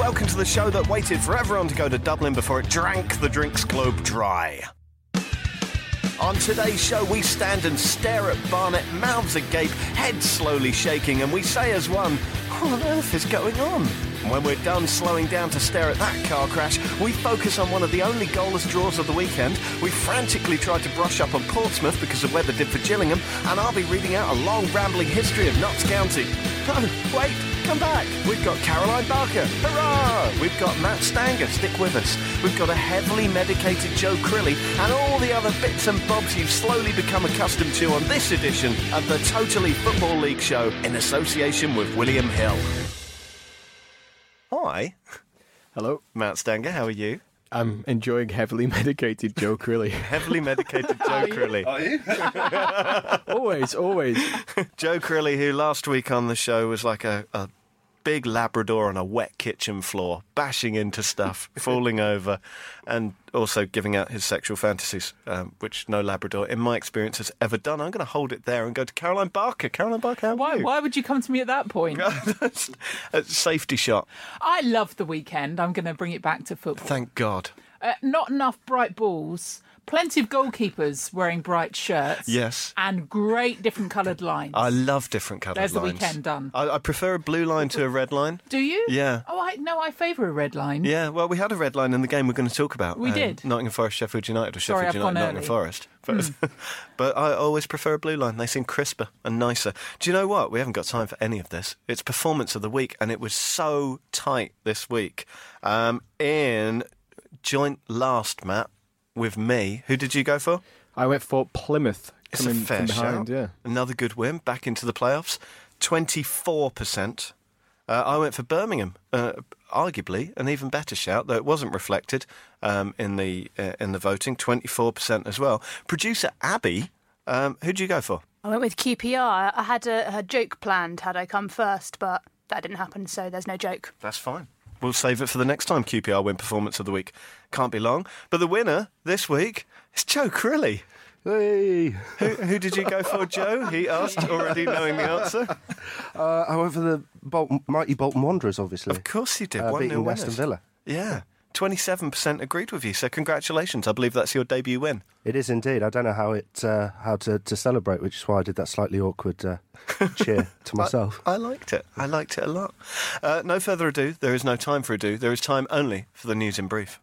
welcome to the show that waited for everyone to go to Dublin before it drank the drinks globe dry. On today's show, we stand and stare at Barnet, mouths agape, heads slowly shaking, and we say as one, What on earth is going on? And when we're done slowing down to stare at that car crash, we focus on one of the only goalless draws of the weekend. We frantically try to brush up on Portsmouth because of weather did for Gillingham, and I'll be reading out a long rambling history of Notts County. Oh, wait, come back. We've got Caroline Barker. Hurrah! We've got Matt Stanger. Stick with us. We've got a heavily medicated Joe Crilly and all the other bits and bobs you've slowly become accustomed to on this edition of the Totally Football League show in association with William Hill. Hi, Hello. Matt Stanger. How are you? I'm enjoying heavily medicated Joe Crilly. Heavily medicated Joe Crilly. Are you? always, always. Joe Crilly, who last week on the show was like a, a big Labrador on a wet kitchen floor, bashing into stuff, falling over, and also giving out his sexual fantasies, um, which no Labrador, in my experience, has ever done. I'm going to hold it there and go to Caroline Barker. Caroline Barker, Why, you? why would you come to me at that point? Safety shot. I love the weekend. I'm going to bring it back to football. Thank God. Uh, not enough bright balls. Plenty of goalkeepers wearing bright shirts. Yes. And great different coloured lines. I love different coloured There's the lines. weekend done. I, I prefer a blue line to a red line. Do you? Yeah. Oh, I no, I favour a red line. Yeah, well, we had a red line in the game we're going to talk about. We um, did. Nottingham Forest, Sheffield United, or Sheffield I've United, Nottingham early. Forest. But, but I always prefer a blue line. They seem crisper and nicer. Do you know what? We haven't got time for any of this. It's performance of the week, and it was so tight this week. Um, in joint last, Matt, with me. Who did you go for? I went for Plymouth It's coming a fair from behind. shout. Yeah. Another good win, back into the playoffs. 24%. Uh, I went for Birmingham, uh, arguably an even better shout, though it wasn't reflected um, in the uh, in the voting. 24% as well. Producer Abby, um, who'd you go for? I went with QPR. I had a, a joke planned had I come first, but that didn't happen, so there's no joke. That's fine. We'll save it for the next time QPR win performance of the week. Can't be long. But the winner this week is Joe Crilly. Hey, Who, who did you go for, Joe? He asked, already knowing the answer. uh, for the Bolton, mighty Bolton Wanderers, obviously. Of course you did. Uh, beating Western. Villa. Yeah. 27% agreed with you, so congratulations. I believe that's your debut win. It is indeed. I don't know how it uh, how to, to celebrate, which is why I did that slightly awkward uh, cheer to myself. I, I liked it. I liked it a lot. Uh, no further ado. There is no time for ado. There is time only for the news in brief.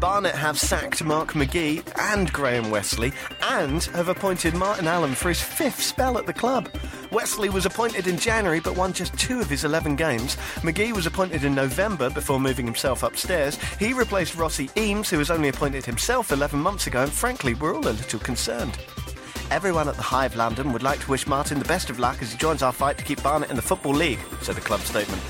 Barnet have sacked Mark McGhee and Graham Westley and have appointed Martin Allen for his fifth spell at the club. Westley was appointed in January but won just two of his 11 games. McGhee was appointed in November before moving himself upstairs. He replaced Rossi Eames, who was only appointed himself 11 months ago, and frankly, we're all a little concerned. Everyone at the Hive London would like to wish Martin the best of luck as he joins our fight to keep Barnet in the Football League, said the club statement.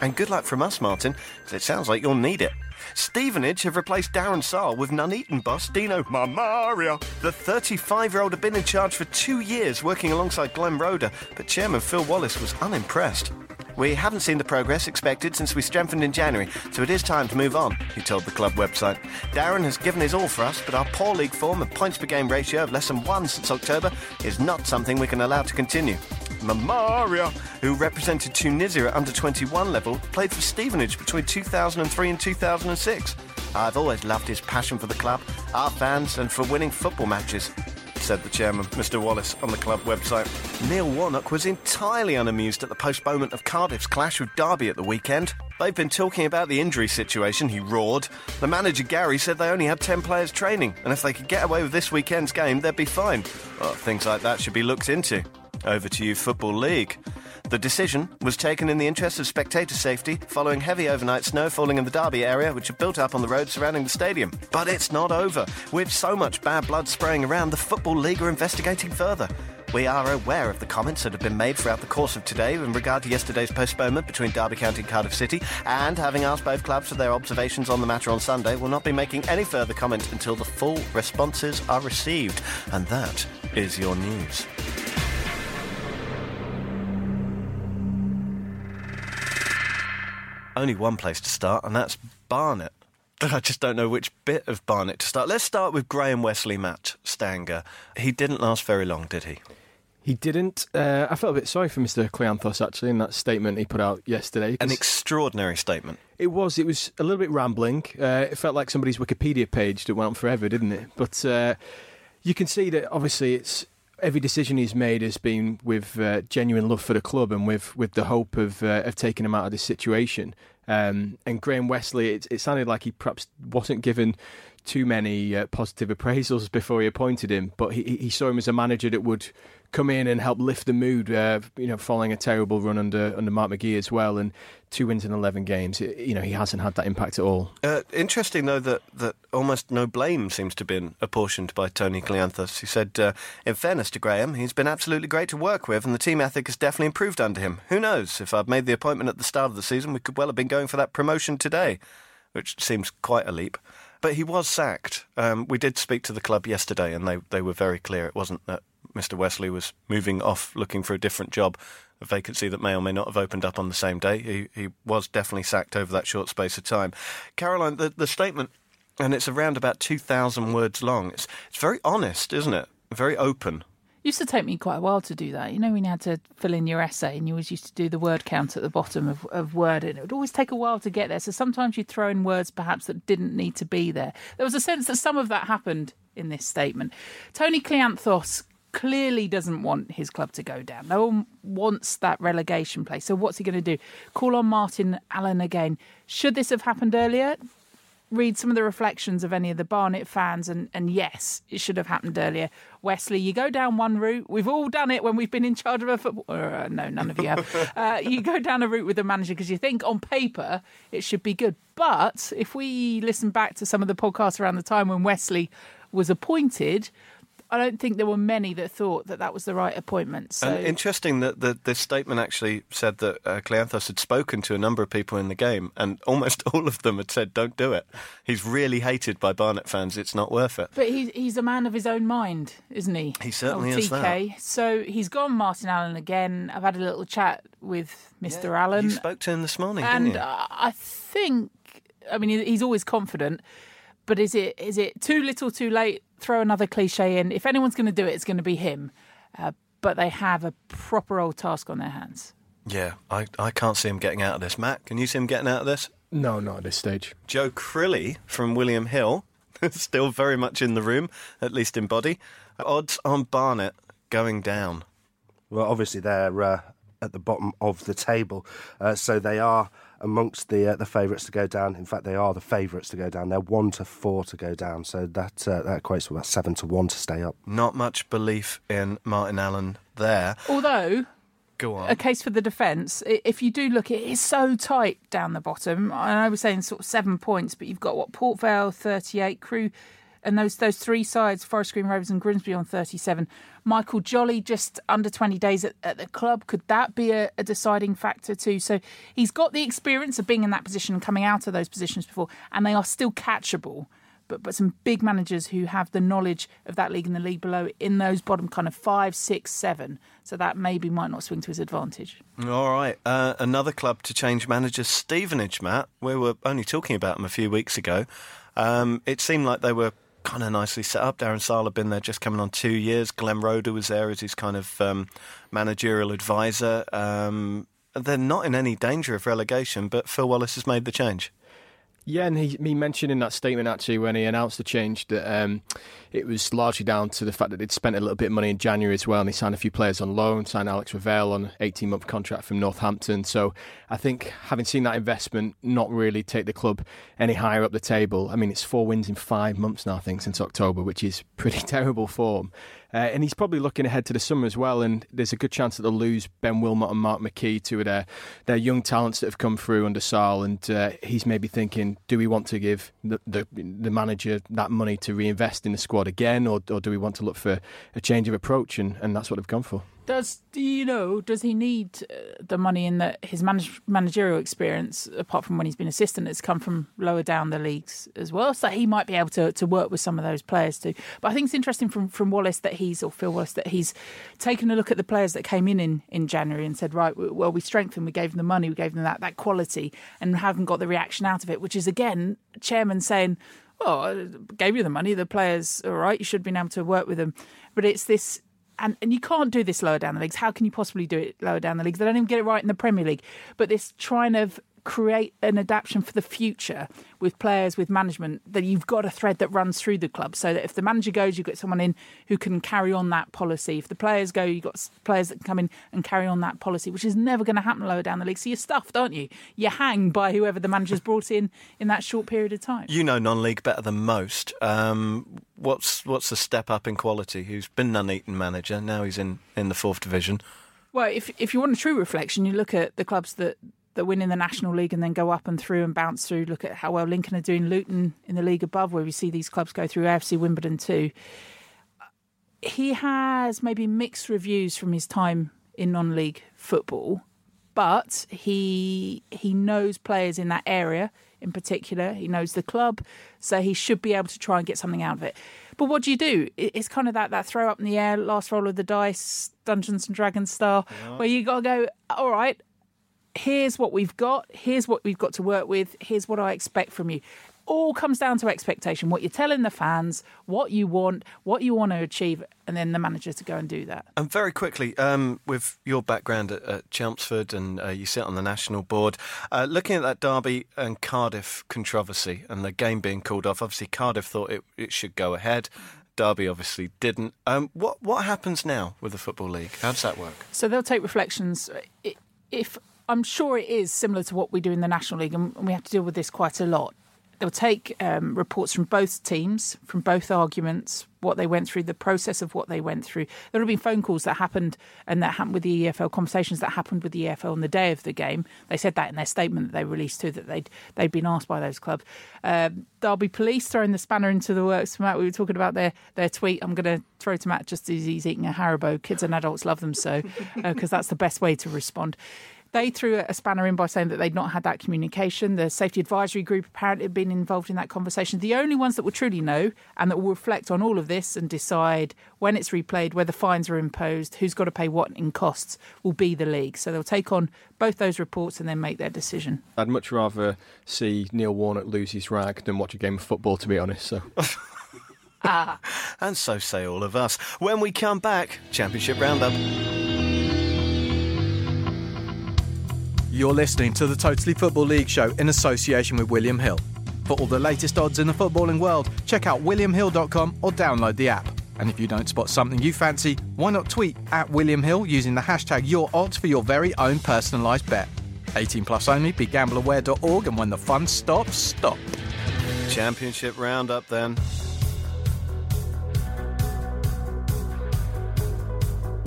And good luck from us, Martin, as it sounds like you'll need it. Stevenage have replaced Darren Sarll with Nuneaton boss Dino Maamria. The 35 year old had been in charge for two years, working alongside Glenn Roeder, but Chairman Phil Wallace was unimpressed. We haven't seen the progress expected since we strengthened in January, so it is time to move on, he told the club website. Darren has given his all for us, but our poor league form and points per game ratio of less than one since October is not something we can allow to continue. Maamria, who represented Tunisia at under 21 level, played for Stevenage between 2003 and 2006. I've always loved his passion for the club, our fans, and for winning football matches said the chairman, Mr. Wallace, on the club website. Neil Warnock was entirely unamused at the postponement of Cardiff's clash with Derby at the weekend. They've been talking about the injury situation, he roared. The manager, Gary, said they only had 10 players training, and if they could get away with this weekend's game, they'd be fine. Well, things like that should be looked into. Over to you, Football League. The decision was taken in the interest of spectator safety following heavy overnight snow falling in the Derby area, which had built up on the road surrounding the stadium. But it's not over. With so much bad blood spraying around, the Football League are investigating further. We are aware of the comments that have been made throughout the course of today in regard to yesterday's postponement between Derby County and Cardiff City, and having asked both clubs for their observations on the matter on Sunday, will not be making any further comment until the full responses are received. And that is your news. Only one place to start, and that's Barnet. But I just don't know which bit of Barnet to start. Let's start with Graham Westley Matt Stanger. He didn't last very long, did he? He didn't. Uh, I felt a bit sorry for Mr. Kleanthous actually in that statement he put out yesterday. An extraordinary statement. it was. It was a little bit rambling. Uh, it felt like somebody's Wikipedia page that went on forever, didn't it? But uh, you can see that obviously it's every decision he's made has been with uh, genuine love for the club and with, with the hope of uh, of taking him out of this situation. Um, and Graham Westley, it, it sounded like he perhaps wasn't given too many uh, positive appraisals before he appointed him, but he, he saw him as a manager that would come in and help lift the mood. Uh, you know, following a terrible run under under Mark McGhee as well, and two wins in eleven games. You know, he hasn't had that impact at all. Uh, interesting, though, that, that almost no blame seems to have been apportioned by Tony Kleanthous. He said, uh, in fairness to Graham, he's been absolutely great to work with, and the team ethic has definitely improved under him. Who knows? If I'd made the appointment at the start of the season, we could well have been going for that promotion today, which seems quite a leap. But he was sacked. Um, we did speak to the club yesterday, and they, they were very clear. It wasn't that Mr. Westley was moving off looking for a different job, a vacancy that may or may not have opened up on the same day. He, he was definitely sacked over that short space of time. Caroline, the, the statement, and it's around about 2,000 words long, it's, it's very honest, isn't it? Very open. Used to take me quite a while to do that. You know, when you had to fill in your essay and you always used to do the word count at the bottom of, of word, and it would always take a while to get there. So sometimes you'd throw in words perhaps that didn't need to be there. There was a sense that some of that happened in this statement. Tony Kleanthous clearly doesn't want his club to go down. No one wants that relegation place. So what's he going to do? Call on Martin Allen again. Should this have happened earlier? read some of the reflections of any of the Barnet fans, and, and yes, it should have happened earlier. Westley, you go down one route. We've all done it when we've been in charge of a football. Uh, no, none of you have. uh, you go down a route with the manager because you think on paper it should be good. But if we listen back to some of the podcasts around the time when Westley was appointed, I don't think there were many that thought that that was the right appointment. So And interesting that the, this statement actually said that uh, Kleanthous had spoken to a number of people in the game, and almost all of them had said, "Don't do it." He's really hated by Barnet fans. It's not worth it. But he's he's a man of his own mind, isn't he? He certainly is TK. So he's gone Martin Allen again. I've had a little chat with Mr. Allen, You spoke to him this morning, and didn't you? I think, I mean, he's always confident. But is it is it too little, too late? Throw another cliche in. If anyone's going to do it, it's going to be him. Uh, but they have a proper old task on their hands. yeah, I, I can't see him getting out of this. Matt, can you see him getting out of this? No, not at this stage. Joe Crilly from William Hill, still very much in the room, at least in body. Odds on Barnet going down. Well, obviously they're uh, at the bottom of the table, uh, so they are amongst the uh, the favourites to go down. In fact, they are the favourites to go down. They're one to four to go down, so that uh, that equates to about seven to one to stay up. Not much belief in Martin Allen there. Although Go on. a case for the defence. If you do look, it is so tight down the bottom. I know we're saying sort of seven points, but you've got what Port Vale thirty eight, Crewe, and those those three sides, Forest Green Rovers and Grimsby on thirty seven. Michael Jolley just under twenty days at, at the club. Could that be a, a deciding factor too? So he's got the experience of being in that position and coming out of those positions before, and they are still catchable. But, but some big managers who have the knowledge of that league and the league below in those bottom kind of five, six, seven. So that maybe might not swing to his advantage. All right. Uh, another club to change managers, Stevenage, Matt. We were only talking about them a few weeks ago. Um, it seemed like they were kind of nicely set up. Darren Sarll had been there just coming on two years. Glenn Roeder was there as his kind of um, managerial advisor. Um, they're not in any danger of relegation, but Phil Wallace has made the change. Yeah, and he, he mentioned in that statement actually when he announced the change that um, it was largely down to the fact that they'd spent a little bit of money in January as well, and they signed a few players on loan, signed Alex Revell on an 18 month contract from Northampton. So I think having seen that investment not really take the club any higher up the table, I mean, it's four wins in five months now, I think, since October, which is pretty terrible form. Uh, and he's probably looking ahead to the summer as well. And there's a good chance that they'll lose Ben Wilmot and Mark McKee, of their, their young talents that have come through under Sarll. And uh, he's maybe thinking, do we want to give the, the, the manager that money to reinvest in the squad again, or, or do we want to look for a change of approach? And, and that's what they've gone for. Does do you know? Does he need uh, the money in that his manage, managerial experience, apart from when he's been assistant, has come from lower down the leagues as well? So he might be able to, to work with some of those players too. But I think it's interesting from from Wallace that he's or Phil Wallace that he's taken a look at the players that came in in, in January and said, right, well we strengthened, we gave them the money, we gave them that that quality, and haven't got the reaction out of it, which is again chairman saying. Well, I gave you the money. The players, all right. You should have been able to work with them, but it's this and, and you can't do this lower down the leagues. How can you possibly do it lower down the leagues? They don't even get it right in the Premier League. But this trying of create an adaptation for the future with players, with management, that you've got a thread that runs through the club. So that if the manager goes, you've got someone in who can carry on that policy. If the players go, you've got players that can come in and carry on that policy, which is never going to happen lower down the league. So you're stuffed, aren't you? You hang by whoever the manager's brought in in that short period of time. You know non-league better than most. Um, what's what's the step up in quality? Who's been Nuneaton manager? Now he's in, in the fourth division. Well, if if you want a true reflection, you look at the clubs that that win in the National League and then go up and through and bounce through. Look at how well Lincoln are doing, Luton in the league above, where we see these clubs go through AFC Wimbledon too. He has maybe mixed reviews from his time in non-league football, but he he knows players in that area in particular. He knows the club, so he should be able to try and get something out of it. But what do you do? It's kind of that that throw up in the air, last roll of the dice, Dungeons and Dragons style, yeah. where you got to go. All right, here's what we've got, here's what we've got to work with, here's what I expect from you. All comes down to expectation, what you're telling the fans, what you want, what you want to achieve, and then the manager to go and do that. And very quickly, um, with your background at, at Chelmsford and uh, you sit on the national board, uh, looking at that Derby and Cardiff controversy and the game being called off, obviously Cardiff thought it, it should go ahead. Derby obviously didn't. Um, what what happens now with the football league? How does that work? So they'll take reflections. If I'm sure it is similar to what we do in the National League, and we have to deal with this quite a lot. They'll take um, reports from both teams, from both arguments, what they went through, the process of what they went through. There have been phone calls that happened and that happened with the EFL, conversations that happened with the EFL on the day of the game. They said that in their statement that they released too, that they'd they'd been asked by those clubs. Um, Derby Police throwing the spanner into the works. Matt, we were talking about their their tweet. I'm going to throw to Matt just as he's eating a Haribo. Kids and adults love them so because uh, that's the best way to respond. They threw a spanner in by saying that they'd not had that communication. The safety advisory group apparently had been involved in that conversation. The only ones that will truly know and that will reflect on all of this and decide when it's replayed, whether fines are imposed, who's got to pay what in costs, will be the league. So they'll take on both those reports and then make their decision. I'd much rather see Neil Warnock lose his rag than watch a game of football, to be honest. So. ah. And so say all of us. When we come back, Championship Roundup. You're listening to the Totally Football League show in association with William Hill. For all the latest odds in the footballing world, check out williamhill.com or download the app. And if you don't spot something you fancy, why not tweet at William Hill using the hashtag YourOdds for your very own personalised bet. 18 plus only, begambleaware.org, and when the fun stops, stop. Championship roundup then.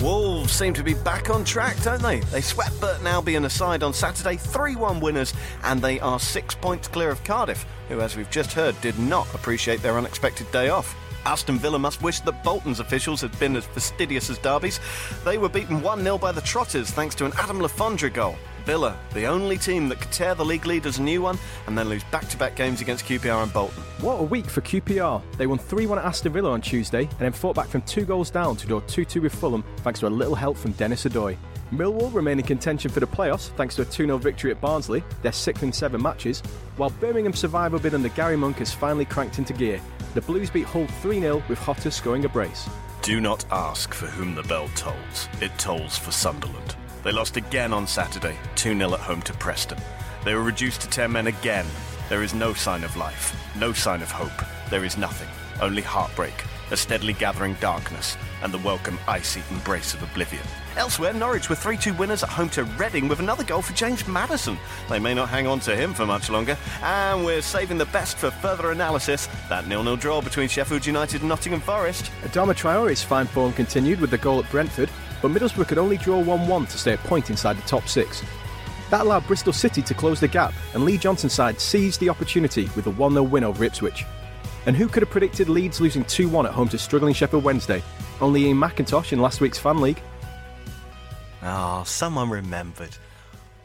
Wolves seem to be back on track, don't they? They swept Burton Albion aside on Saturday, 3 1 winners, and they are six points clear of Cardiff, who, as we've just heard, did not appreciate their unexpected day off. Aston Villa must wish that Bolton's officials had been as fastidious as Derby's. They were beaten 1 0 by the Trotters thanks to an Adam Le Fondre goal. Villa, the only team that could tear the league leaders a new one and then lose back to back games against QPR and Bolton. What a week for QPR. They won 3 1 at Aston Villa on Tuesday and then fought back from two goals down to draw 2 2 with Fulham thanks to a little help from Denis Odoi. Millwall remain in contention for the playoffs thanks to a 2 0 victory at Barnsley, their sixth in seven matches, while Birmingham survival bid under Gary Monk has finally cranked into gear. The Blues beat Hull 3 0 with Hotter scoring a brace. Do not ask for whom the bell tolls, it tolls for Sunderland. They lost again on Saturday, 2 0 at home to Preston. They were reduced to 10 men again. There is no sign of life, no sign of hope. There is nothing, only heartbreak, a steadily gathering darkness, and the welcome icy embrace of oblivion. Elsewhere, Norwich were 3 2 winners at home to Reading with another goal for James Maddison. They may not hang on to him for much longer, and we're saving the best for further analysis. That nil nil draw between Sheffield United and Nottingham Forest. Adama Traore's fine form continued with the goal at Brentford, but Middlesbrough could only draw 1 1 to stay a point inside the top six. That allowed Bristol City to close the gap, and Lee Johnson's side seized the opportunity with a 1 0 win over Ipswich. And who could have predicted Leeds losing 2 1 at home to struggling Sheffield Wednesday? Only Iain Macintosh in last week's Fan League. Ah, oh, someone remembered.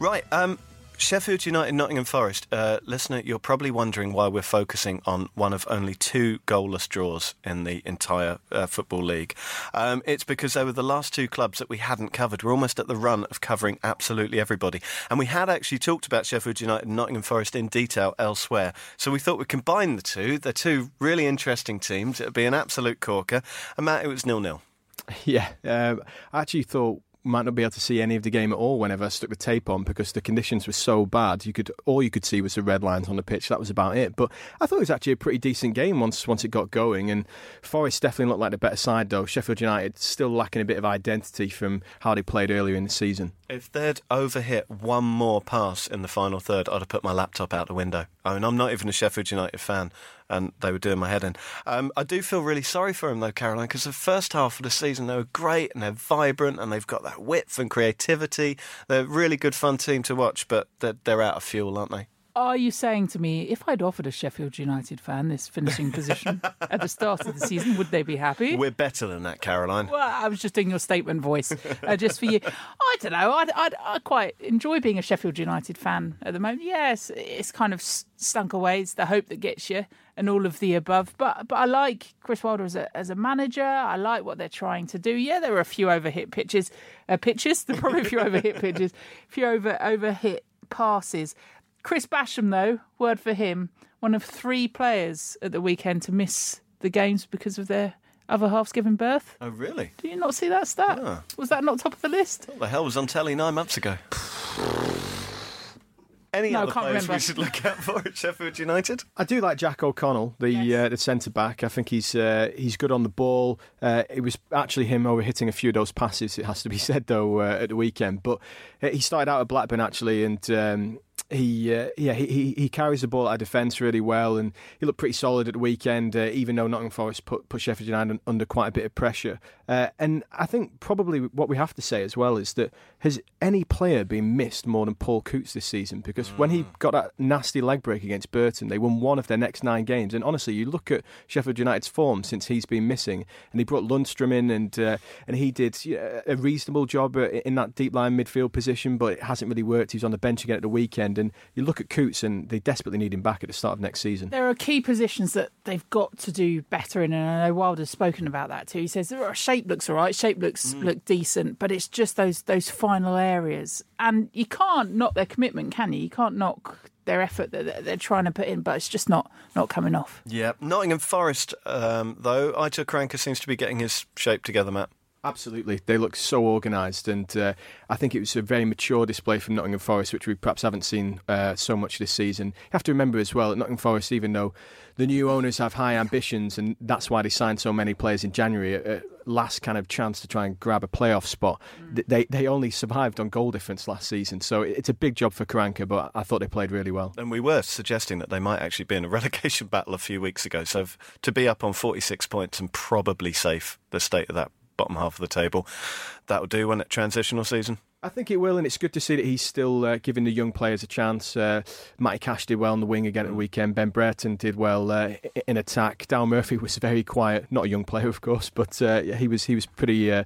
Right, um, Sheffield United, Nottingham Forest. Uh, listener, you're probably wondering why we're focusing on one of only two goalless draws in the entire uh, Football League. Um, it's because they were the last two clubs that we hadn't covered. We're almost at the run of covering absolutely everybody. And we had actually talked about Sheffield United and Nottingham Forest in detail elsewhere. So we thought we'd combine the two. They're two really interesting teams. It would be an absolute corker. And Matt, it was nil nil. Yeah, um, I actually thought might not be able to see any of the game at all whenever I stuck the tape on because the conditions were so bad. You could all you could see was the red lines on the pitch. That was about it. But I thought it was actually a pretty decent game once once it got going. And Forest definitely looked like the better side though. Sheffield United still lacking a bit of identity from how they played earlier in the season. If they'd overhit one more pass in the final third, I'd have put my laptop out the window. I mean, I'm not even a Sheffield United fan, and they were doing my head in. Um, I do feel really sorry for them, though, Caroline, because the first half of the season they were great and they're vibrant and they've got that width and creativity. They're a really good fun team to watch, but they're, they're out of fuel, aren't they? Are you saying to me, if I'd offered a Sheffield United fan this finishing position at the start of the season, would they be happy? We're better than that, Caroline. Well, I was just doing your statement voice, uh, just for you. I don't know. I'd, I'd, I quite enjoy being a Sheffield United fan at the moment. Yes, it's kind of stunk away. It's the hope that gets you, and all of the above. But but I like Chris Wilder as a as a manager. I like what they're trying to do. Yeah, there are a few overhit pitches, uh, pitches. There are probably a few overhit pitches, a few over overhit passes. Chris Basham, though, word for him, one of three players at the weekend to miss the games because of their other halves giving birth. Oh, really? Do you not see that stat? Ah. Was that not top of the list? What the hell was on telly nine months ago? Any No, other can't players remember. we should look out for at Sheffield United? I do like Jack O'Connell, the Yes. uh, the centre back. I think he's uh, he's good on the ball. Uh, it was actually him over hitting a few of those passes. It has to be said though uh, at the weekend. But uh, he started out at Blackburn actually, and um, he uh, yeah he, he he carries the ball out of defence really well, and he looked pretty solid at the weekend. Uh, even though Nottingham Forest put put Sheffield United under quite a bit of pressure, uh, and I think probably what we have to say as well is that has any player been missed more than Paul Coutts this season? Because when he got that nasty leg break against Burton, they won one of their next nine games. And honestly, you look at Sheffield United's form since he's been missing, and he brought Lundstram in, and uh, and he did you know, a reasonable job uh, in that deep line midfield position, but it hasn't really worked. He's on the bench again at the weekend, and you look at Coutts, and they desperately need him back at the start of next season. There are key positions that they've got to do better in, and I know Wilder's spoken about that too. He says "Oh, shape looks all right, shape looks look decent, but it's just those those final areas, and you can't knock their commitment, can you? You can't knock their effort that that they're trying to put in, but it's just not not coming off. Yeah. Nottingham Forest, um, though, Aitor Karanka seems to be getting his shape together, Matt. Absolutely, they look so organised, and uh, I think it was a very mature display from Nottingham Forest, which we perhaps haven't seen uh, so much this season. You have to remember as well, at Nottingham Forest, even though the new owners have high ambitions, and that's why they signed so many players in January, a last kind of chance to try and grab a playoff spot. th They they only survived on goal difference last season, so it's a big job for Karanka, but I thought they played really well. And we were suggesting that they might actually be in a relegation battle a few weeks ago. So to be up on 46 points and probably safe the state of that bottom half of the table, that will do when it transitional season. I think it will, and it's good to see that he's still uh, giving the young players a chance. Uh, Matty Cash did well on the wing again at the weekend. Ben Brereton did well uh, in attack. Dal Murphy was very quiet, not a young player, of course, but uh, he was he was pretty uh,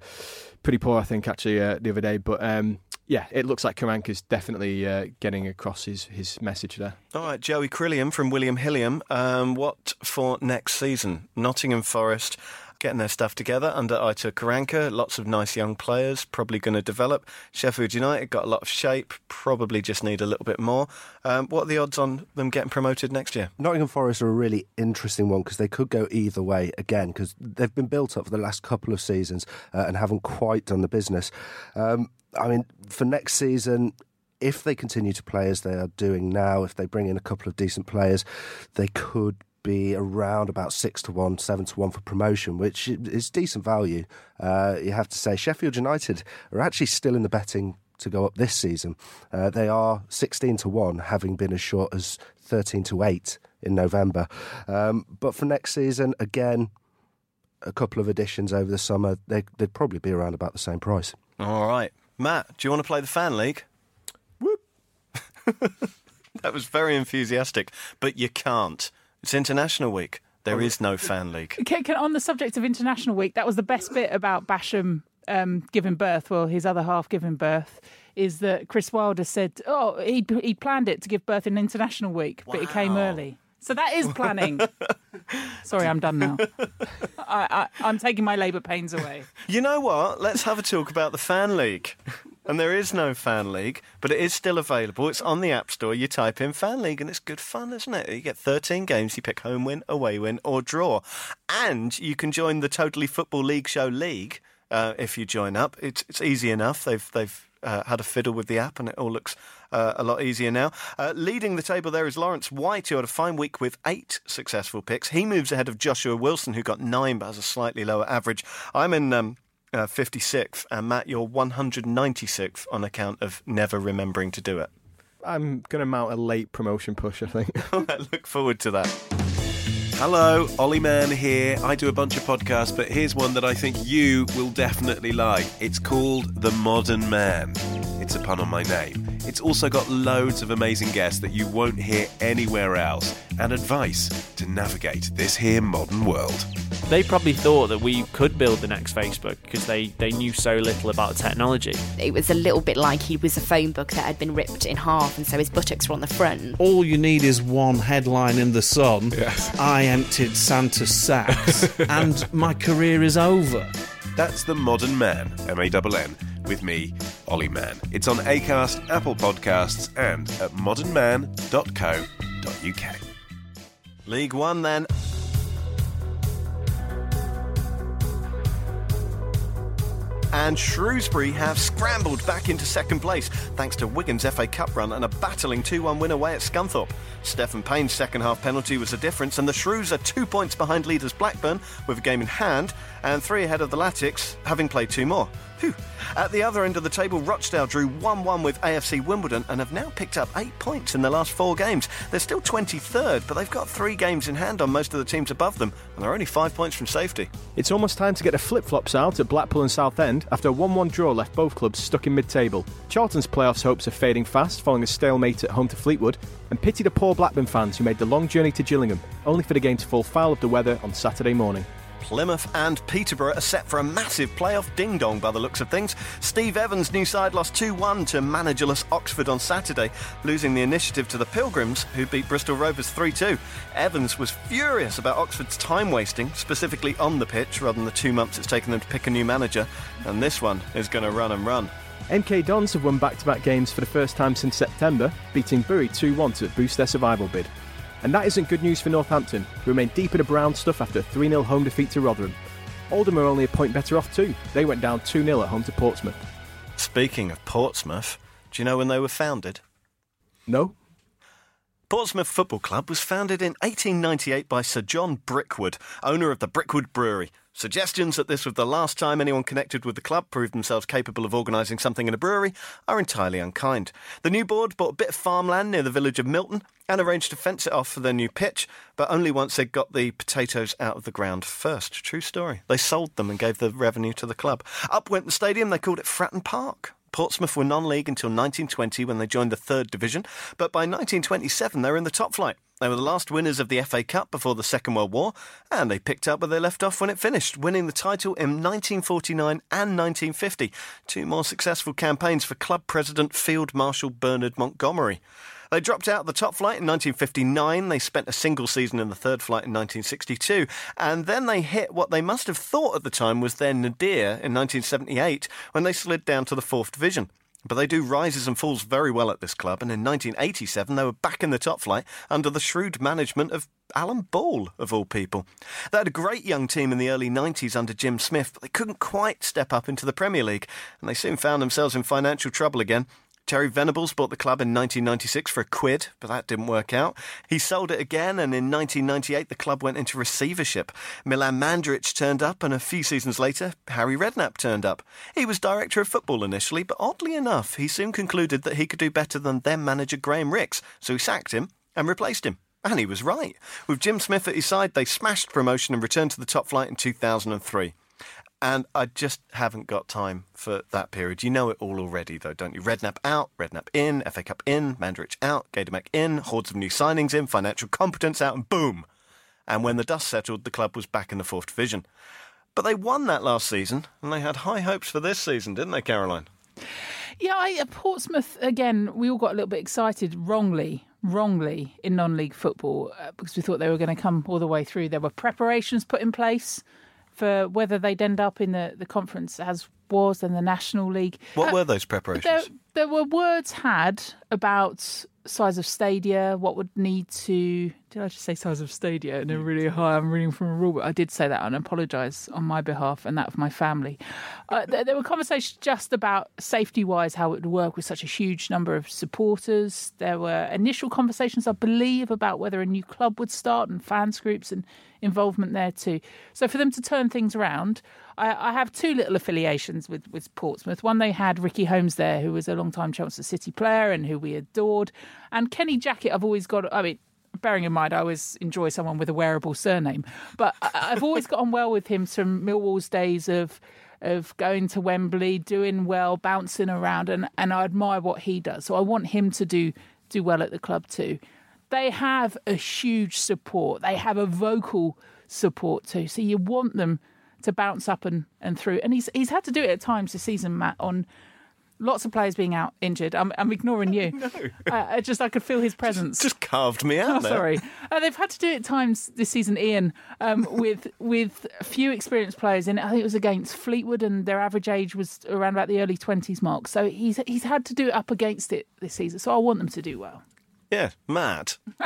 pretty poor, I think, actually uh, the other day. But um, yeah, it looks like Karanka's definitely uh, getting across his his message there. All right, Joey Crilliam from William Hilliam. Um, what for next season? Nottingham Forest getting their stuff together under Aitor Karanka. Lots of nice young players, probably going to develop. Sheffield United got a lot of shape, probably just need a little bit more. Um, what are the odds on them getting promoted next year? Nottingham Forest are a really interesting one because they could go either way again because they've been built up for the last couple of seasons uh, and haven't quite done the business. Um, I mean, for next season, if they continue to play as they are doing now, if they bring in a couple of decent players, they could be around about six to one, seven to one for promotion, which is decent value. Uh, you have to say, Sheffield United are actually still in the betting to go up this season. Uh, they are 16 to 1, having been as short as 13 to 8 in November. Um, but for next season, again, a couple of additions over the summer, they, they'd probably be around about the same price. All right. Matt, do you want to play the fan league? Whoop. that was very enthusiastic, but you can't. It's International Week. There is no fan league. Can, can, on the subject of International Week, that was the best bit about Basham um, giving birth, well, his other half giving birth, is that Chris Wilder said, oh, he he planned it to give birth in International Week, but it came early. So that is planning. Sorry, I'm done now. I, I, I'm taking my labour pains away. You know what? Let's have a talk about the fan league. And there is no fan league, but it is still available. It's on the App Store. You type in fan league, and it's good fun, isn't it? You get 13 games. You pick home win, away win, or draw. And you can join the Totally Football League Show League. uh, if you join up. It's it's easy enough. They've they've uh, had a fiddle with the app, and it all looks uh, a lot easier now. Uh, leading the table there is Lawrence White, who had a fine week with eight successful picks. He moves ahead of Joshua Wilson, who got nine but has a slightly lower average. I'm in. Um, uh, 56th, and Matt, you're 196th on account of never remembering to do it. I'm going to mount a late promotion push, I think. I look forward to that. Hello, Ollie Mann here. I do a bunch of podcasts, but here's one that I think you will definitely like. It's called The Modern Man. It's a pun on my name. It's also got loads of amazing guests that you won't hear anywhere else and advice to navigate this here modern world. They probably thought that we could build the next Facebook because they, they knew so little about technology. It was a little bit like he was a phone book that had been ripped in half, and so his buttocks were on the front. All you need is one headline in the Sun. I emptied Santa's sacks, and my career is over. That's The Modern Man, M A N N, with me, Ollie Mann. It's on Acast, Apple Podcasts, and at modernman.co.uk. League One then. And Shrewsbury have scrambled back into second place thanks to Wigan's FA Cup run and a battling 2 1 win away at Scunthorpe. Stefan Payne's second half penalty was the difference, and the Shrews are two points behind leaders Blackburn with a game in hand and three ahead of the Latics, having played two more. Whew. At the other end of the table, Rochdale drew 1 1 with AFC Wimbledon and have now picked up eight points in the last four games. They're still 23rd, but they've got three games in hand on most of the teams above them, and they're only five points from safety. It's almost time to get the flip flops out at Blackpool and Southend after a 1 1 draw left both clubs stuck in mid table. Charlton's playoffs hopes are fading fast following a stalemate at home to Fleetwood, and pity the poor Blackburn fans who made the long journey to Gillingham, only for the game to fall foul of the weather on Saturday morning. Plymouth and Peterborough are set for a massive playoff ding dong by the looks of things. Steve Evans' new side lost 2 1 to managerless Oxford on Saturday, losing the initiative to the Pilgrims, who beat Bristol Rovers 3 2. Evans was furious about Oxford's time wasting, specifically on the pitch, rather than the two months it's taken them to pick a new manager. And this one is going to run and run. MK Dons have won back to back games for the first time since September, beating Bury 2 1 to boost their survival bid. And that isn't good news for Northampton, who remain deep in the brown stuff after a 3 0 home defeat to Rotherham. Oldham are only a point better off too. They went down 2 0 at home to Portsmouth. Speaking of Portsmouth, do you know when they were founded? No? Portsmouth Football Club was founded in 1898 by Sir John Brickwood, owner of the Brickwood Brewery. Suggestions that this was the last time anyone connected with the club proved themselves capable of organising something in a brewery are entirely unkind. The new board bought a bit of farmland near the village of Milton and arranged to fence it off for their new pitch, but only once they'd got the potatoes out of the ground first. True story. They sold them and gave the revenue to the club. Up went the stadium, they called it Fratton Park. Portsmouth were non league until 1920 when they joined the third division, but by 1927 they were in the top flight. They were the last winners of the FA Cup before the Second World War, and they picked up where they left off when it finished, winning the title in 1949 and 1950. Two more successful campaigns for club president Field Marshal Bernard Montgomery. They dropped out of the top flight in 1959. They spent a single season in the third flight in 1962. And then they hit what they must have thought at the time was their nadir in 1978 when they slid down to the fourth division. But they do rises and falls very well at this club, and in 1987 they were back in the top flight under the shrewd management of Alan Ball, of all people. They had a great young team in the early 90s under Jim Smith, but they couldn't quite step up into the Premier League, and they soon found themselves in financial trouble again. Terry Venables bought the club in 1996 for a quid, but that didn't work out. He sold it again, and in 1998 the club went into receivership. Milan Mandaric turned up, and a few seasons later, Harry Redknapp turned up. He was director of football initially, but oddly enough, he soon concluded that he could do better than then manager Graham Rix, so he sacked him and replaced him. And he was right. With Jim Smith at his side, they smashed promotion and returned to the top flight in 2003. And I just haven't got time for that period. You know it all already, though, don't you? Redknapp out, Redknapp in, FA Cup in, Mandaric out, Gaydamak in, hordes of new signings in, financial competence out, and boom! And when the dust settled, the club was back in the fourth division. But they won that last season, and they had high hopes for this season, didn't they, Caroline? Yeah, I, Portsmouth again. We all got a little bit excited, wrongly, wrongly in non-league football uh, because we thought they were going to come all the way through. There were preparations put in place for whether they'd end up in the, the conference as was in the National League. What Uh, were those preparations? There, there were words had about size of stadia, what would need to did I just say size of stadia? And they're really high. I'm reading from a rule, but I did say that and apologise on my behalf and that of my family. Uh, there, there were conversations just about safety wise, how it would work with such a huge number of supporters. There were initial conversations, I believe, about whether a new club would start and fans groups and involvement there too. So for them to turn things around, I, I have two little affiliations with, with Portsmouth. One, they had Ricky Holmes there, who was a long time Chelmsford City player and who we adored. And Kenny Jackett, I've always got, I mean, bearing in mind I always enjoy someone with a wearable surname, but I- I've always got on well with him from Millwall's days of of going to Wembley, doing well, bouncing around, and, and I admire what he does. So I want him to do do well at the club too. They have a huge support. They have a vocal support too. So you want them to bounce up and, and through. And he's he's had to do it at times this season, Matt, on lots of players being out injured. I'm, I'm ignoring you. no. I, I just I could feel his presence. Just carved me out Oh, sorry. Uh, they've had to do it at times this season, Ian, um, with with a few experienced players in it. I think it was against Fleetwood, and their average age was around about the early twenties mark. So he's he's had to do it up against it this season. So I want them to do well. Yeah, Matt.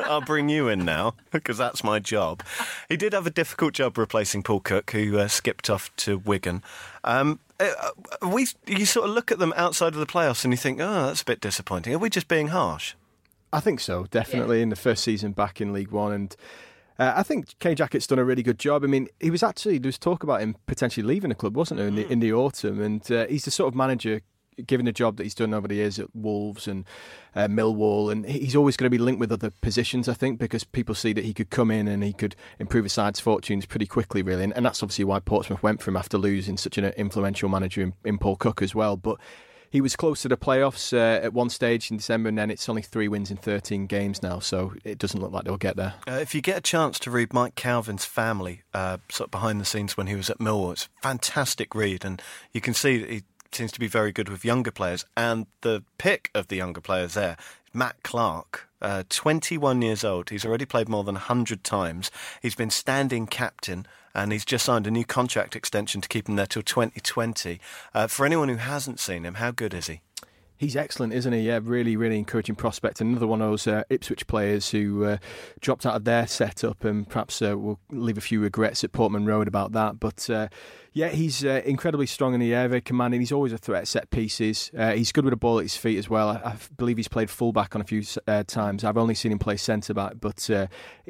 I'll bring you in now because that's my job. He did have a difficult job replacing Paul Cook, who uh, skipped off to Wigan. Um, uh, we, you sort of look at them outside of the playoffs and you think, oh, that's a bit disappointing. Are we just being harsh? I think so, definitely in the first season back in League One, and uh, I think K Jackett's done a really good job. I mean, he was actually there was talk about him potentially leaving the club, wasn't there, in the in the autumn? And uh, he's the sort of manager. Given the job that he's done over the years at Wolves and uh, Millwall, and he's always going to be linked with other positions, I think, because people see that he could come in and he could improve a side's fortunes pretty quickly, really. And, and that's obviously why Portsmouth went for him after losing such an influential manager in, in Paul Cook as well. But he was close to the playoffs uh, at one stage in December, and then it's only three wins in 13 games now, so it doesn't look like they'll get there. Uh, if you get a chance to read Mike Calvin's family, uh, sort of behind the scenes when he was at Millwall, it's a fantastic read, and you can see that he seems to be very good with younger players. And the pick of the younger players there, Matt Clarke, uh, 21 years old. He's already played more than 100 times. He's been standing captain, and he's just signed a new contract extension to keep him there till 2020. Uh, for anyone who hasn't seen him, how good is he? He's excellent, isn't he? Yeah, really, really encouraging prospect. Another one of those uh, Ipswich players who uh, dropped out of their setup and perhaps uh, will leave a few regrets at Portman Road about that. But uh, yeah, he's uh, incredibly strong in the air, very commanding. He's always a threat at set pieces. Uh, he's good with a ball at his feet as well. I, I believe he's played fullback on a few times. I've only seen him play centre back, but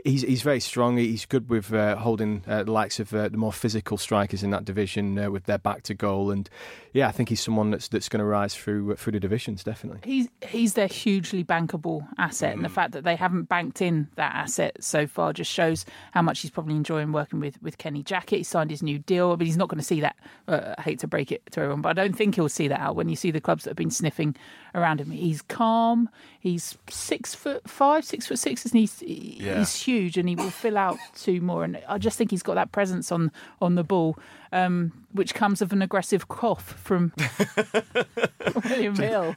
he's he's very strong. He's good with holding the likes of the more physical strikers in that division with their back to goal. And yeah, I think he's someone that's that's going to rise through through the divisions definitely. He's he's their hugely bankable asset, and the fact that they haven't banked in that asset so far just shows how much he's probably enjoying working with, with Kenny Jackett. He signed his new deal, but he's not going to see that. Uh, I hate to break it to everyone, but I don't think he'll see that out when you see the clubs that have been sniffing around him. He's calm. He's six foot five, six foot six, and he's Yeah. he's huge, and he will fill out two more. And I just think he's got that presence on on the ball, um, which comes of an aggressive cough from William Hill.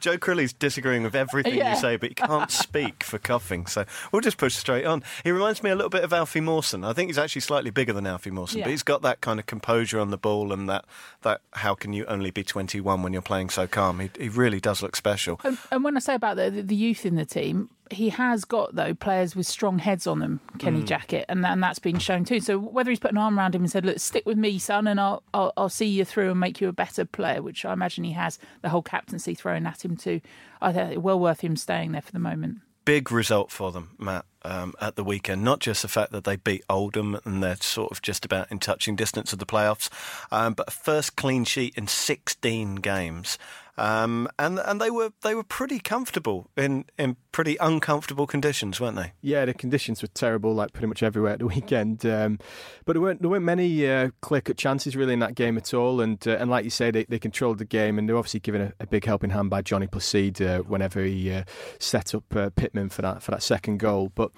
Joe Crilly's disagreeing with everything Yeah. you say, but he can't speak for coughing. So we'll just push straight on. He reminds me a little bit of Alfie Mawson. I think he's actually slightly bigger than Alfie Mawson, Yeah. but he's got that kind of composure on the ball and that, that how can you only be 21 when you're playing so calm? He, he really does look special. And, and when I say about the, the youth in the team, he has got though players with strong heads on them, Kenny Mm. Jackett, and and that's been shown too. So whether he's put an arm around him and said, "Look, stick with me, son, and I'll I'll, I'll see you through and make you a better player," which I imagine he has the whole captaincy thrown at him too. I think well worth him staying there for the moment. big result for them, Matt, um, at the weekend. Not just the fact that they beat Oldham and they're sort of just about in touching distance of the playoffs, um, but a first clean sheet in 16 games. Um, and and they were they were pretty comfortable in, in pretty uncomfortable conditions, weren't they? Yeah, the conditions were terrible, like pretty much everywhere at the weekend. Um, but there weren't there weren't many uh, clear cut chances really in that game at all. And uh, and like you say, they, they controlled the game, and they're obviously given a, a big helping hand by Johnny Placide uh, whenever he uh, set up uh, Pitman for that for that second goal. But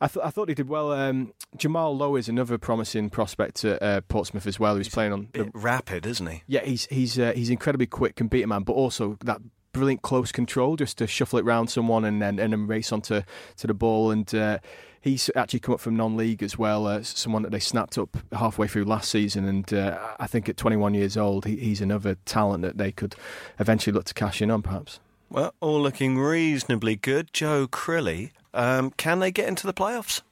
I, th- I thought he did well. Um, Jamal Lowe is another promising prospect at uh, Portsmouth as well. Who's playing on the, Rapid, isn't he? yeah, he's he's uh, he's incredibly quick, can beat a man, but also that brilliant close control, just to shuffle it round someone and then and then race onto to the ball. And uh, he's actually come up from non-league as well, uh, someone that they snapped up halfway through last season. And uh, I think at 21 years old, he, he's another talent that they could eventually look to cash in on, perhaps. Well, all looking reasonably good. Joe Crilly, Um, can they get into the playoffs?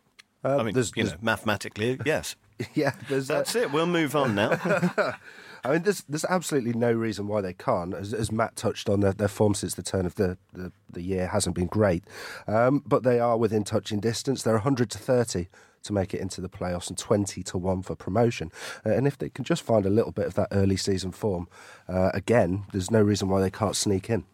Uh, I mean, there's- you know, mathematically, yes. yeah, there's uh, That's it. We'll move on now. I mean, there's there's absolutely no reason why they can't. As, as Matt touched on, their, their form since the turn of the, the, the year hasn't been great, um, but they are within touching distance. They're 100 to 30 to make it into the playoffs and 20 to 1 for promotion. Uh, and if they can just find a little bit of that early season form, uh, again, there's no reason why they can't sneak in.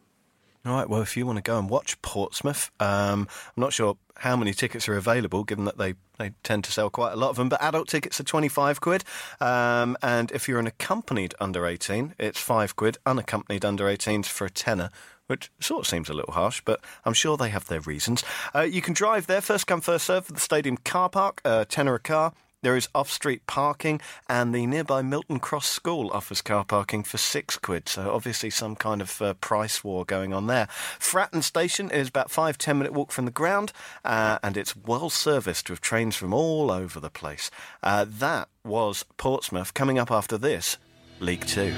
All right. Well, if you want to go and watch Portsmouth, um, I'm not sure how many tickets are available, given that they, they tend to sell quite a lot of them. But adult tickets are 25 quid, um, and if you're an accompanied under 18, it's five quid. Unaccompanied under 18s for a tenner. Which sort of seems a little harsh, but I'm sure they have their reasons. Uh, you can drive there, first come, first serve, for the stadium car park, uh, tenner a car. There is off street parking, and the nearby Milton Cross School offers car parking for six quid. So, obviously, some kind of uh, price war going on there. Fratton Station is about five, ten minute walk from the ground, uh, and it's well serviced with trains from all over the place. Uh, that was Portsmouth. Coming up after this, League Two.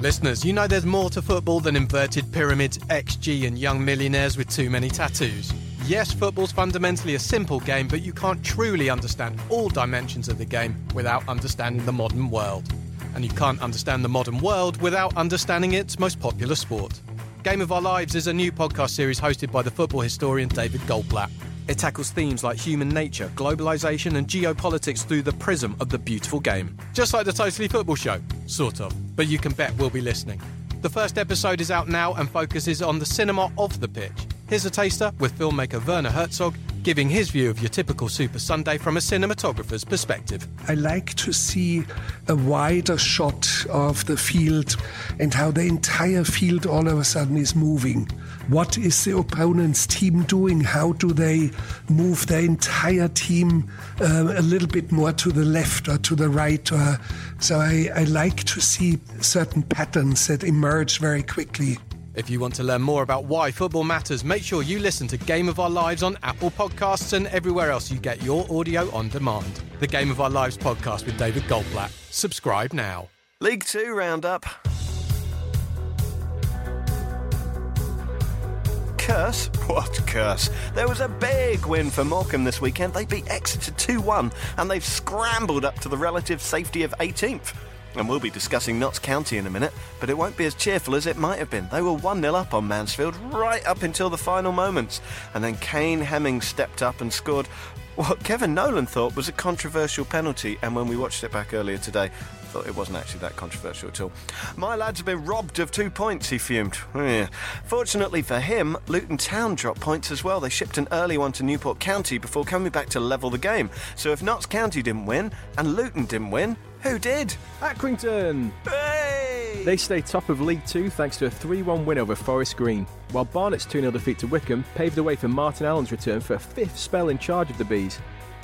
Listeners, you know there's more to football than inverted pyramids, XG, and young millionaires with too many tattoos. Yes, football's fundamentally a simple game, but you can't truly understand all dimensions of the game without understanding the modern world. And you can't understand the modern world without understanding its most popular sport. Game of Our Lives is a new podcast series hosted by the football historian David Goldblatt. It tackles themes like human nature, globalisation, and geopolitics through the prism of the beautiful game. Just like the Totally Football Show, sort of. But you can bet we'll be listening. The first episode is out now and focuses on the cinema of the pitch. Here's a taster with filmmaker Werner Herzog giving his view of your typical Super Sunday from a cinematographer's perspective. I like to see a wider shot of the field and how the entire field all of a sudden is moving. What is the opponent's team doing? How do they move their entire team uh, a little bit more to the left or to the right? Or, so I, I like to see certain patterns that emerge very quickly. If you want to learn more about why football matters, make sure you listen to Game of Our Lives on Apple Podcasts and everywhere else you get your audio on demand. The Game of Our Lives podcast with David Goldblatt. Subscribe now. League Two roundup. Curse? What curse? There was a big win for Morecambe this weekend. They beat Exeter 2 1 and they've scrambled up to the relative safety of 18th. And we'll be discussing Notts County in a minute, but it won't be as cheerful as it might have been. They were 1 0 up on Mansfield right up until the final moments. And then Kane Hemming stepped up and scored what Kevin Nolan thought was a controversial penalty. And when we watched it back earlier today, thought it wasn't actually that controversial at all. My lads have been robbed of two points, he fumed. Oh, yeah. Fortunately for him, Luton Town dropped points as well. They shipped an early one to Newport County before coming back to level the game. So if Notts County didn't win and Luton didn't win, who did? Accrington! Hey! They stay top of League Two thanks to a 3 1 win over Forest Green, while Barnet's 2 0 defeat to Wycombe paved the way for Martin Allen's return for a fifth spell in charge of the Bees.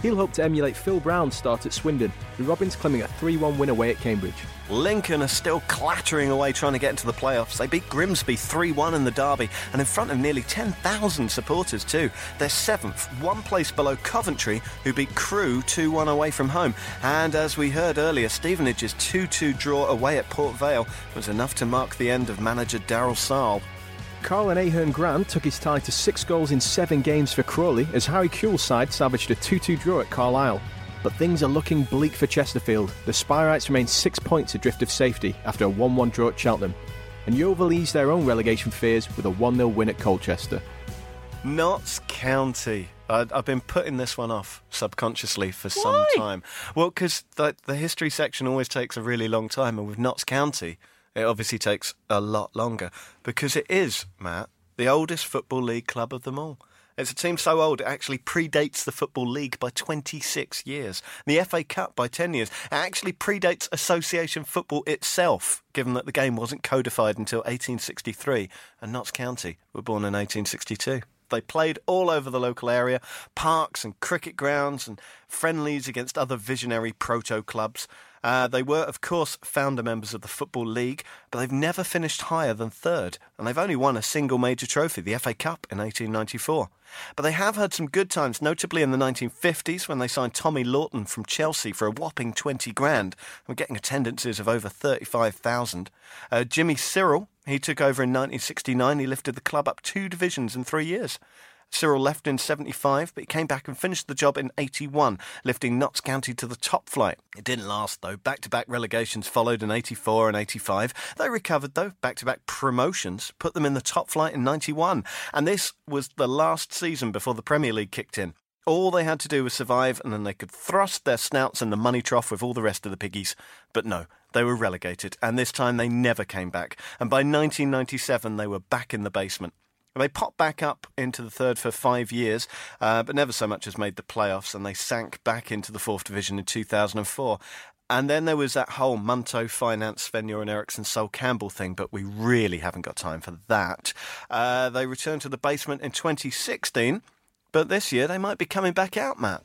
He'll hope to emulate Phil Brown's start at Swindon, with Robins claiming a 3 1 win away at Cambridge. Lincoln are still clattering away trying to get into the playoffs. They beat Grimsby 3 1 in the derby and in front of nearly 10,000 supporters, too. They're seventh, one place below Coventry, who beat Crewe 2 1 away from home. And as we heard earlier, Stevenage's 2 2 draw away at Port Vale was enough to mark the end of manager Daryl Sarll. Karlan Ahearne-Grant took his tie to six goals in seven games for Crawley as Harry Kewell's side salvaged a 2 2 draw at Carlisle. But things are looking bleak for Chesterfield. The Spireites remain six points adrift of safety after a 1 1 draw at Cheltenham. And Yeovil eased their own relegation fears with a 1 0 win at Colchester. Notts County. I, I've been putting this one off subconsciously for some time. Well, because the, the history section always takes a really long time, and with Notts County, it obviously takes a lot longer because it is, Matt, the oldest football league club of them all. It's a team so old it actually predates the Football League by 26 years. The FA Cup by 10 years. It actually predates association football itself, given that the game wasn't codified until 1863, and Notts County were born in 1862. They played all over the local area, parks and cricket grounds and friendlies against other visionary proto clubs. Uh, they were, of course, founder members of the Football League, but they've never finished higher than third, and they've only won a single major trophy, the FA Cup, in 1894. But they have had some good times, notably in the 1950s when they signed Tommy Lawton from Chelsea for a whopping 20 grand and were getting attendances of over 35,000. Uh, Jimmy Sirrel, he took over in 1969. He lifted the club up two divisions in three years. Sirrel left in 75, but he came back and finished the job in 81, lifting Notts County to the top flight. It didn't last, though. Back to back relegations followed in 84 and 85. They recovered, though. Back to back promotions put them in the top flight in 91. And this was the last season before the Premier League kicked in. All they had to do was survive, and then they could thrust their snouts in the money trough with all the rest of the piggies. But no, they were relegated, and this time they never came back. And by 1997, they were back in the basement. They popped back up into the third for five years, uh, but never so much as made the playoffs, and they sank back into the fourth division in 2004. And then there was that whole Munto Finance, Sven-Göran Eriksson, Sol Campbell thing, but we really haven't got time for that. Uh, they returned to the basement in 2016, but this year they might be coming back out, Matt.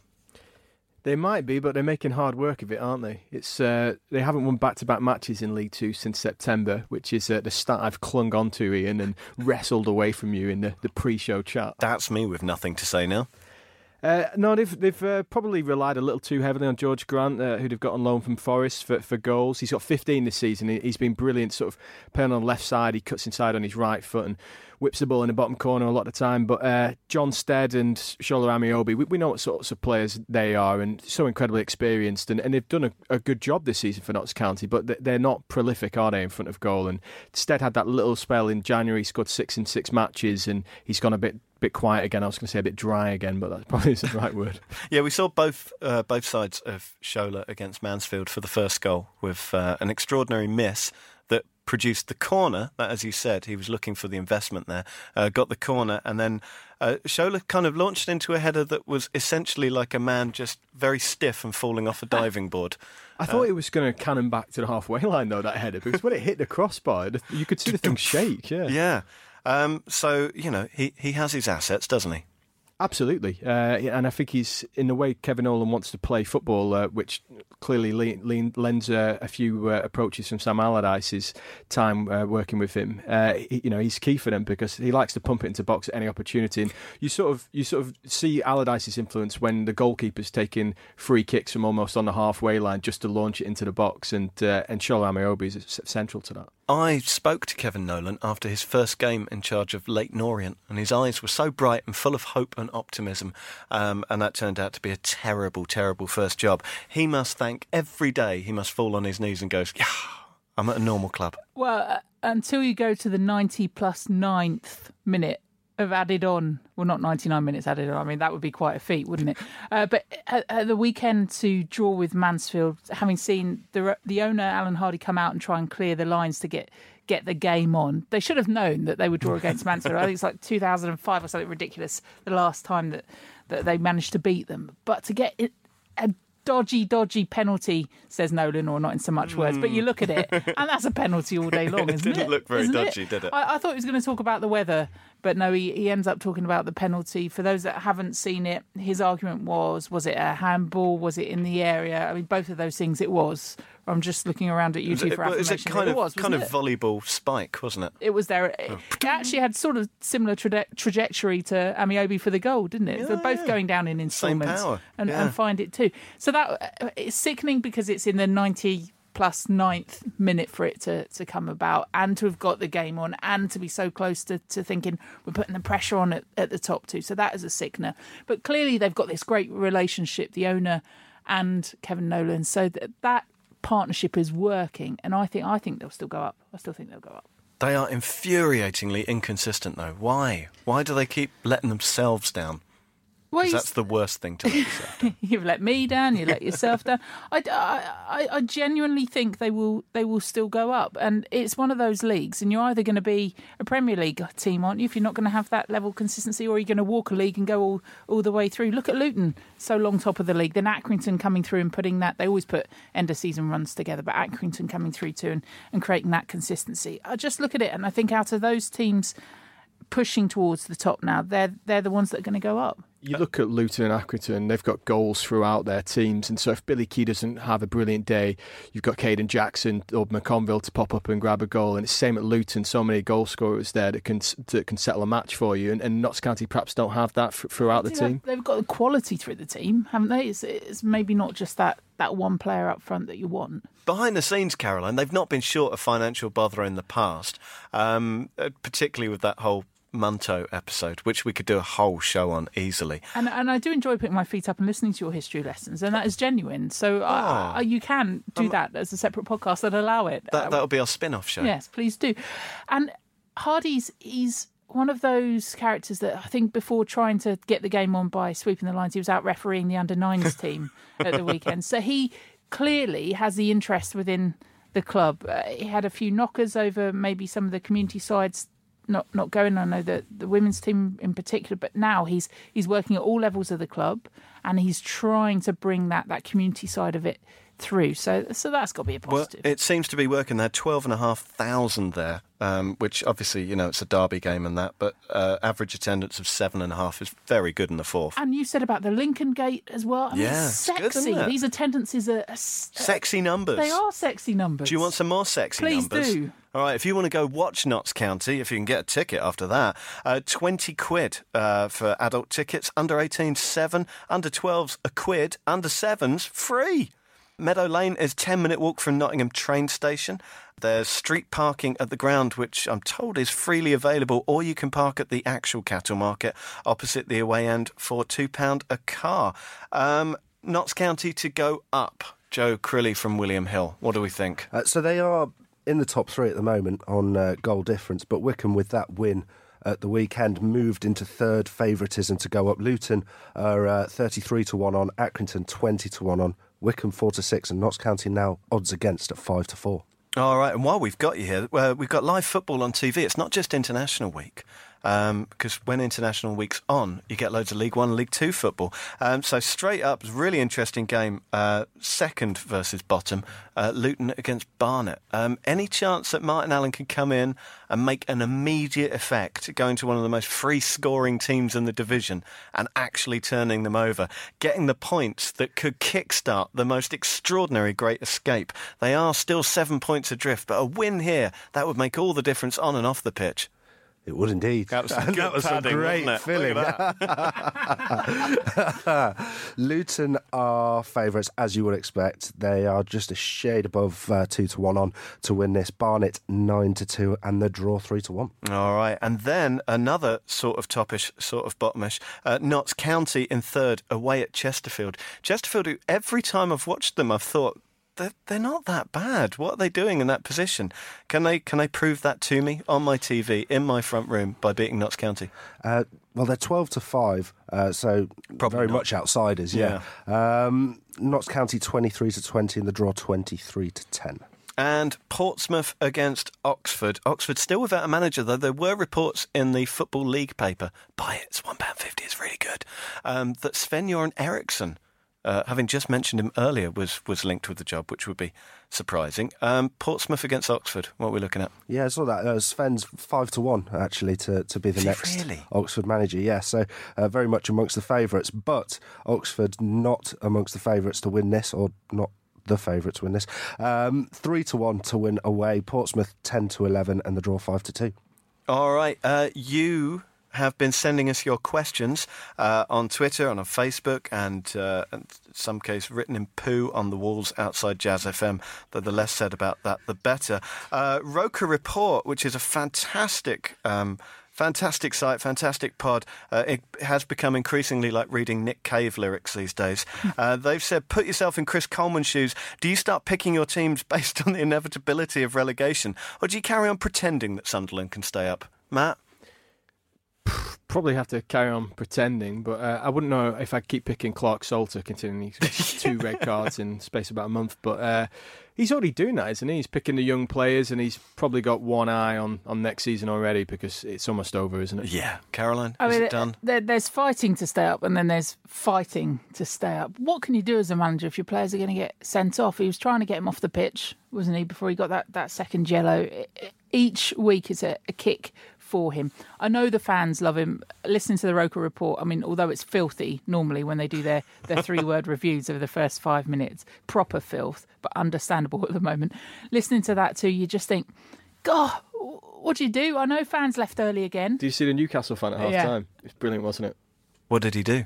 They might be, but they're making hard work of it, aren't they? It's uh, they haven't won back-to-back matches in League Two since September, which is uh, the stat I've clung on to, Iain, and wrestled away from you in the, the pre-show chat. That's me with nothing to say now. Uh, no, they've they've uh, probably relied a little too heavily on Jorge Grant, uh, who they've got on loan from Forest for, for goals. He's got 15 this season. He's been brilliant, sort of playing on the left side. He cuts inside on his right foot and whips the ball in the bottom corner a lot of the time. But uh, Jon Stead and Shola Ameobi, we, we know what sorts of players they are and so incredibly experienced. And, and they've done a, a good job this season for Notts County, but they're not prolific, are they, in front of goal? And Stead had that little spell in January, scored six in six matches, and he's gone a bit bit quiet again. I was going to say a bit dry again, but that probably isn't the right word. yeah, we saw both uh, both sides of Shola against Mansfield for the first goal with uh, an extraordinary miss produced the corner. That, as you said, he was looking for the investment there. Uh, got the corner, and then uh, kind of launched into a header that was essentially like a man just very stiff and falling off a diving board. I thought it was going to cannon back to the halfway line though that header because when it hit the crossbar, you could see the thing shake. Yeah, yeah. Um, so you know he he has his assets, doesn't he? Absolutely, uh, and I think he's in the way Kevin Nolan wants to play football, uh, which clearly le- le- lends uh, a few uh, approaches from Sam Allardyce's time uh, working with him. Uh, he, you know, he's key for them because he likes to pump it into box at any opportunity. And you sort of you sort of see Allardyce's influence when the goalkeeper's taking free kicks from almost on the halfway line just to launch it into the box, and uh, and Shola Ameobi is central to that. I spoke to Kevin Nolan after his first game in charge of Leyton Orient, and his eyes were so bright and full of hope and optimism. Um, and that turned out to be a terrible, terrible first job. He must thank every day, he must fall on his knees and go, yeah, I'm at a normal club. Well, uh, until you go to the 90 plus ninth minute of added on, well, not 99 minutes added on. I mean, that would be quite a feat, wouldn't it? Uh, but at, at, the weekend to draw with Mansfield, having seen the the owner Alan Hardy come out and try and clear the lines to get get the game on, they should have known that they would draw against Mansfield. I think it's like 2005 or something ridiculous, the last time that that they managed to beat them. But to get it, a dodgy, dodgy penalty, says Nolan, or not in so much words, but you look at it, hmm. and that's a penalty all day long, isn't it? Didn't it? look very isn't dodgy, it? did it? I, I, thought he was going to talk about the weather, but no, he, he ends up talking about the penalty. For those that haven't seen it, his argument was was it a handball? Was it in the area? I mean, both of those things it was. I'm just looking around at YouTube it, for affirmation. It kind it of was, kind of it? volleyball spike, wasn't it? It was there. It, it actually had sort of similar traje- trajectory to Ameobi for the goal, didn't it? Yeah, They're both yeah. going down in installments and, yeah. and find it too. So that uh, it's sickening because it's in the 90 plus ninth minute for it to, to come about and to have got the game on and to be so close to, to thinking we're putting the pressure on at, at the top two. So that is a sickener. But clearly they've got this great relationship, the owner and Kevin Nolan. So that, that partnership is working and I think I think they'll still go up. I still think they'll go up. They are infuriatingly inconsistent, though. Why? Why do they keep letting themselves down? Well, Because you that's the worst thing to let yourself down. You've let me down. You let yourself down. I, I, I genuinely think they will. They will still go up, and it's one of those leagues. And you're either going to be a Premier League team, aren't you? If you're not going to have that level of consistency, or you're going to walk a league and go all all the way through. Look at Luton, so long top of the league. Then Accrington coming through and putting that. They always put end of season runs together, but Accrington coming through too and, and creating that consistency. I just look at it, and I think out of those teams pushing towards the top now, they're they're the ones that are going to go up. You look at Luton and Accrington, they've got goals throughout their teams. And so if Billy Kee doesn't have a brilliant day, you've got Kayden Jackson or McConville to pop up and grab a goal. And it's the same at Luton, so many goal scorers there that can that can settle a match for you. And, and Notts County perhaps don't have that f- throughout the They've- team. They've got the quality through the team, haven't they? It's, it's maybe not just that, that one player up front that you want. Behind the scenes, Caroline, they've not been short of financial bother in the past, um, uh, particularly with that whole Munto episode, which we could do a whole show on easily. And and I do enjoy putting my feet up and listening to your history lessons, and that is genuine. So uh, Oh. you can do that as a separate podcast that allow it. That, Uh, that'll be our spin off show. Yes, please do. And Hardy's he's one of those characters that I think before trying to get the game on by sweeping the lines, he was out refereeing the under nines team at the weekend. So he clearly has the interest within the club. Uh, he had a few knockers over maybe some of the community sides not not going. I know that the women's team in particular, but now he's he's working at all levels of the club, and he's trying to bring that that community side of it through. So so that's got to be a Well, positive. it seems to be working. They had 12,500 there, um, which obviously, you know, it's a derby game and that, but uh, average attendance of 7.5 is very good in the fourth. And you said about the Lincoln Gate as well. I mean, Yeah, good, sexy. it? These attendances are, are Sexy numbers. They are sexy numbers. Do you want some more sexy Please numbers? do. All right, if you want to go watch Notts County, if you can get a ticket after that, uh, 20 quid uh, for adult tickets, under 18s, 7, under 12s, a quid, under 7s, free. Meadow Lane is 10 minute walk from Nottingham train station. There's street parking at the ground, which I'm told is freely available, or you can park at the actual cattle market opposite the away end for £2 a car. Um, Notts County to go up. Joe Crilly from William Hill. What do we think? Uh, so they are in the top three at the moment on uh, goal difference, but Wycombe with that win at the weekend moved into third favouritism to go up. Luton are uh, 33 to 1 on, Accrington 20 to 1 on, Wycombe 4 to 6, and Notts County now odds against at 5 to 4. All right, and while we've got you here, uh, we've got live football on TV. It's not just International Week, um, because when International Week's on, you get loads of League One, League Two football. Um, so straight up, really interesting game. Uh, second versus bottom, uh, Luton against Barnet. Um, any chance that Martin Allen can come in and make an immediate effect, going to one of the most free-scoring teams in the division and actually turning them over, getting the points that could kickstart the most extraordinary great escape? They are still seven points adrift, but a win here that would make all the difference on and off the pitch. It would indeed. That was some And that was padding, a great wasn't feeling. Luton are favourites, as you would expect. They are just a shade above uh, two to one on to win this. Barnet nine to two, and the draw three to one. All right, and then another sort of topish, sort of bottomish. Uh, Notts County in third, away at Chesterfield. Chesterfield, who every time I've watched them, I've thought they're, they're not that bad. What are they doing in that position? Can they can they prove that to me on my TV in my front room by beating Notts County? Uh, well, they're twelve to five, uh, so very not. much outsiders. Yeah. Um, Notts County twenty three to twenty, and the draw twenty three to ten. And Portsmouth against Oxford. Oxford still without a manager, though there were reports in the Football League paper, buy it, it's £1.50, it's really good, um, that Sven-Göran Eriksson, uh, having just mentioned him earlier, was, was linked with the job, which would be surprising. Um, Portsmouth against Oxford, what are we looking at? Yeah, I saw that. Uh, Sven's five to one actually to, to be the next really? Oxford manager. Yeah, so uh, very much amongst the favourites, but Oxford not amongst the favourites to win this, or not the favourite to win this. Um, three to one to win away. Portsmouth ten to eleven, and the draw five to two. All right, uh, you have been sending us your questions uh, on Twitter and on Facebook, and uh, in some case written in poo on the walls outside Jazz FM. Though the less said about that, the better. Uh, Roker Report, which is a fantastic. Um, Fantastic site, fantastic pod. Uh, it has become increasingly like reading Nick Cave lyrics these days. Uh, they've said, put yourself in Chris Coleman's shoes. Do you start picking your teams based on the inevitability of relegation, or do you carry on pretending that Sunderland can stay up? Matt? Probably have to carry on pretending, but uh, I wouldn't know if I'd keep picking Clarke-Salter, considering he's two red cards in space about a month. But uh, he's already doing that, isn't he? He's picking the young players, and he's probably got one eye on, on next season already because it's almost over, isn't it? Yeah, Caroline, I is mean, it done? There, there's fighting to stay up, and then there's fighting to stay up. What can you do as a manager if your players are going to get sent off? He was trying to get him off the pitch, wasn't he, before he got that, that second yellow? Each week is a, a kick for him. I know the fans love him. Listening to the Roker report, I mean, although it's filthy normally when they do their, their three word reviews of the first five minutes, proper filth, but understandable at the moment. Listening to that too, you just think, God, what do you do? I know fans left early again. Do you see the Newcastle fan at half Yeah. time? It's brilliant, wasn't it? What did he do?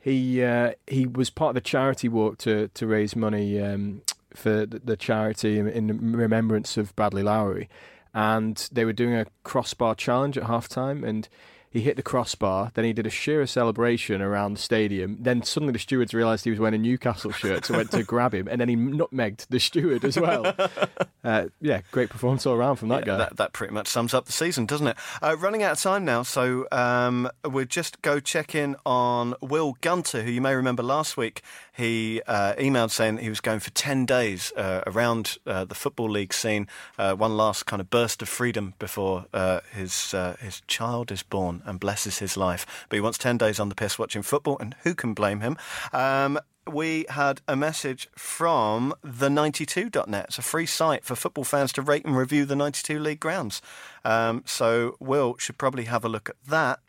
He uh, he was part of the charity walk to to raise money um, for the, the charity in, in remembrance of Bradley Lowery, and they were doing a crossbar challenge at half time and. He hit the crossbar, then he did a Shearer celebration around the stadium. Then suddenly the stewards realised he was wearing a Newcastle shirt, so went to grab him, and then he nutmegged the steward as well. Uh, yeah, great performance all around from that guy. That, that pretty much sums up the season, doesn't it? Uh, running out of time now, so um, we'll just go check in on Will Gunter, who you may remember last week. He uh, emailed saying he was going for 10 days uh, around uh, the Football League scene, uh, one last kind of burst of freedom before uh, his, uh, his child is born and blesses his life. But he wants 10 days on the piss watching football, and who can blame him? Um, we had a message from the92.net. It's a free site for football fans to rate and review the 92 league grounds. Um, so Will should probably have a look at that.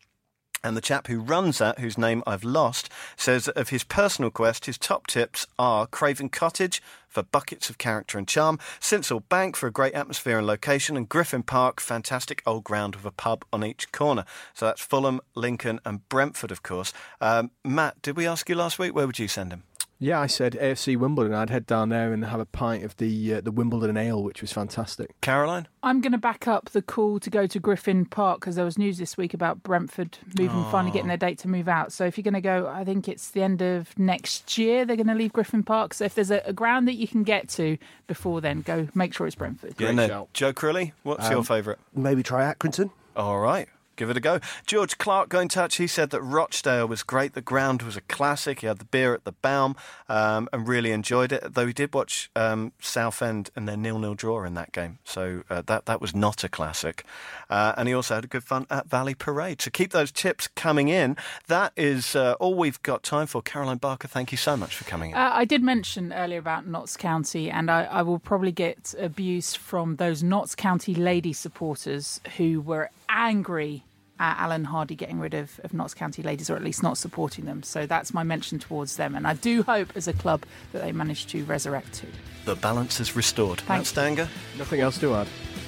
And the chap who runs that, whose name I've lost, says that of his personal quest, his top tips are Craven Cottage for buckets of character and charm, Sincil Bank for a great atmosphere and location, and Griffin Park, fantastic old ground with a pub on each corner. So that's Fulham, Lincoln, and Brentford, of course. Um, Matt, did we ask you last week? Where would you send him? Yeah, I said AFC Wimbledon. I'd head down there and have a pint of the uh, the Wimbledon ale, which was fantastic. Caroline? I'm going to back up the call to go to Griffin Park because there was news this week about Brentford moving, finally getting their date to move out. So if you're going to go, I think it's the end of next year they're going to leave Griffin Park. So if there's a, a ground that you can get to before then, go make sure it's Brentford. Yeah, no. Joe Crilly, what's your Um, favourite? Maybe try Accrington. All right. Give it a go. George Clark got in touch. He said that Rochdale was great. The ground was a classic. He had the beer at the Baum um, and really enjoyed it. Though he did watch um, Southend and their nil-nil draw in that game, so uh, that that was not a classic. Uh, and he also had a good fun at Valley Parade. So keep those tips coming in. That is uh, all we've got time for. Caroline Barker, thank you so much for coming in. Uh, I did mention earlier about Notts County, and I, I will probably get abuse from those Notts County lady supporters who were angry at Alan Hardy getting rid of, of Notts County ladies, or at least not supporting them. So that's my mention towards them, and I do hope as a club that they manage to resurrect too. the balance is restored. Thank Matt Stanger, Nothing else to add.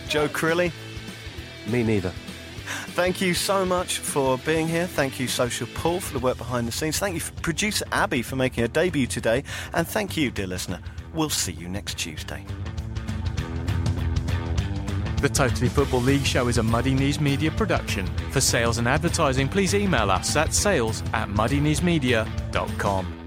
Joe Crilly. Me neither. Thank you so much for being here. Thank you, Social Paul, for the work behind the scenes. Thank you, producer Abby, for making her debut today. And thank you, dear listener. We'll see you next Tuesday. The Totally Football League show is a Muddy Knees Media production. For sales and advertising, please email us at sales at muddykneesmedia.com.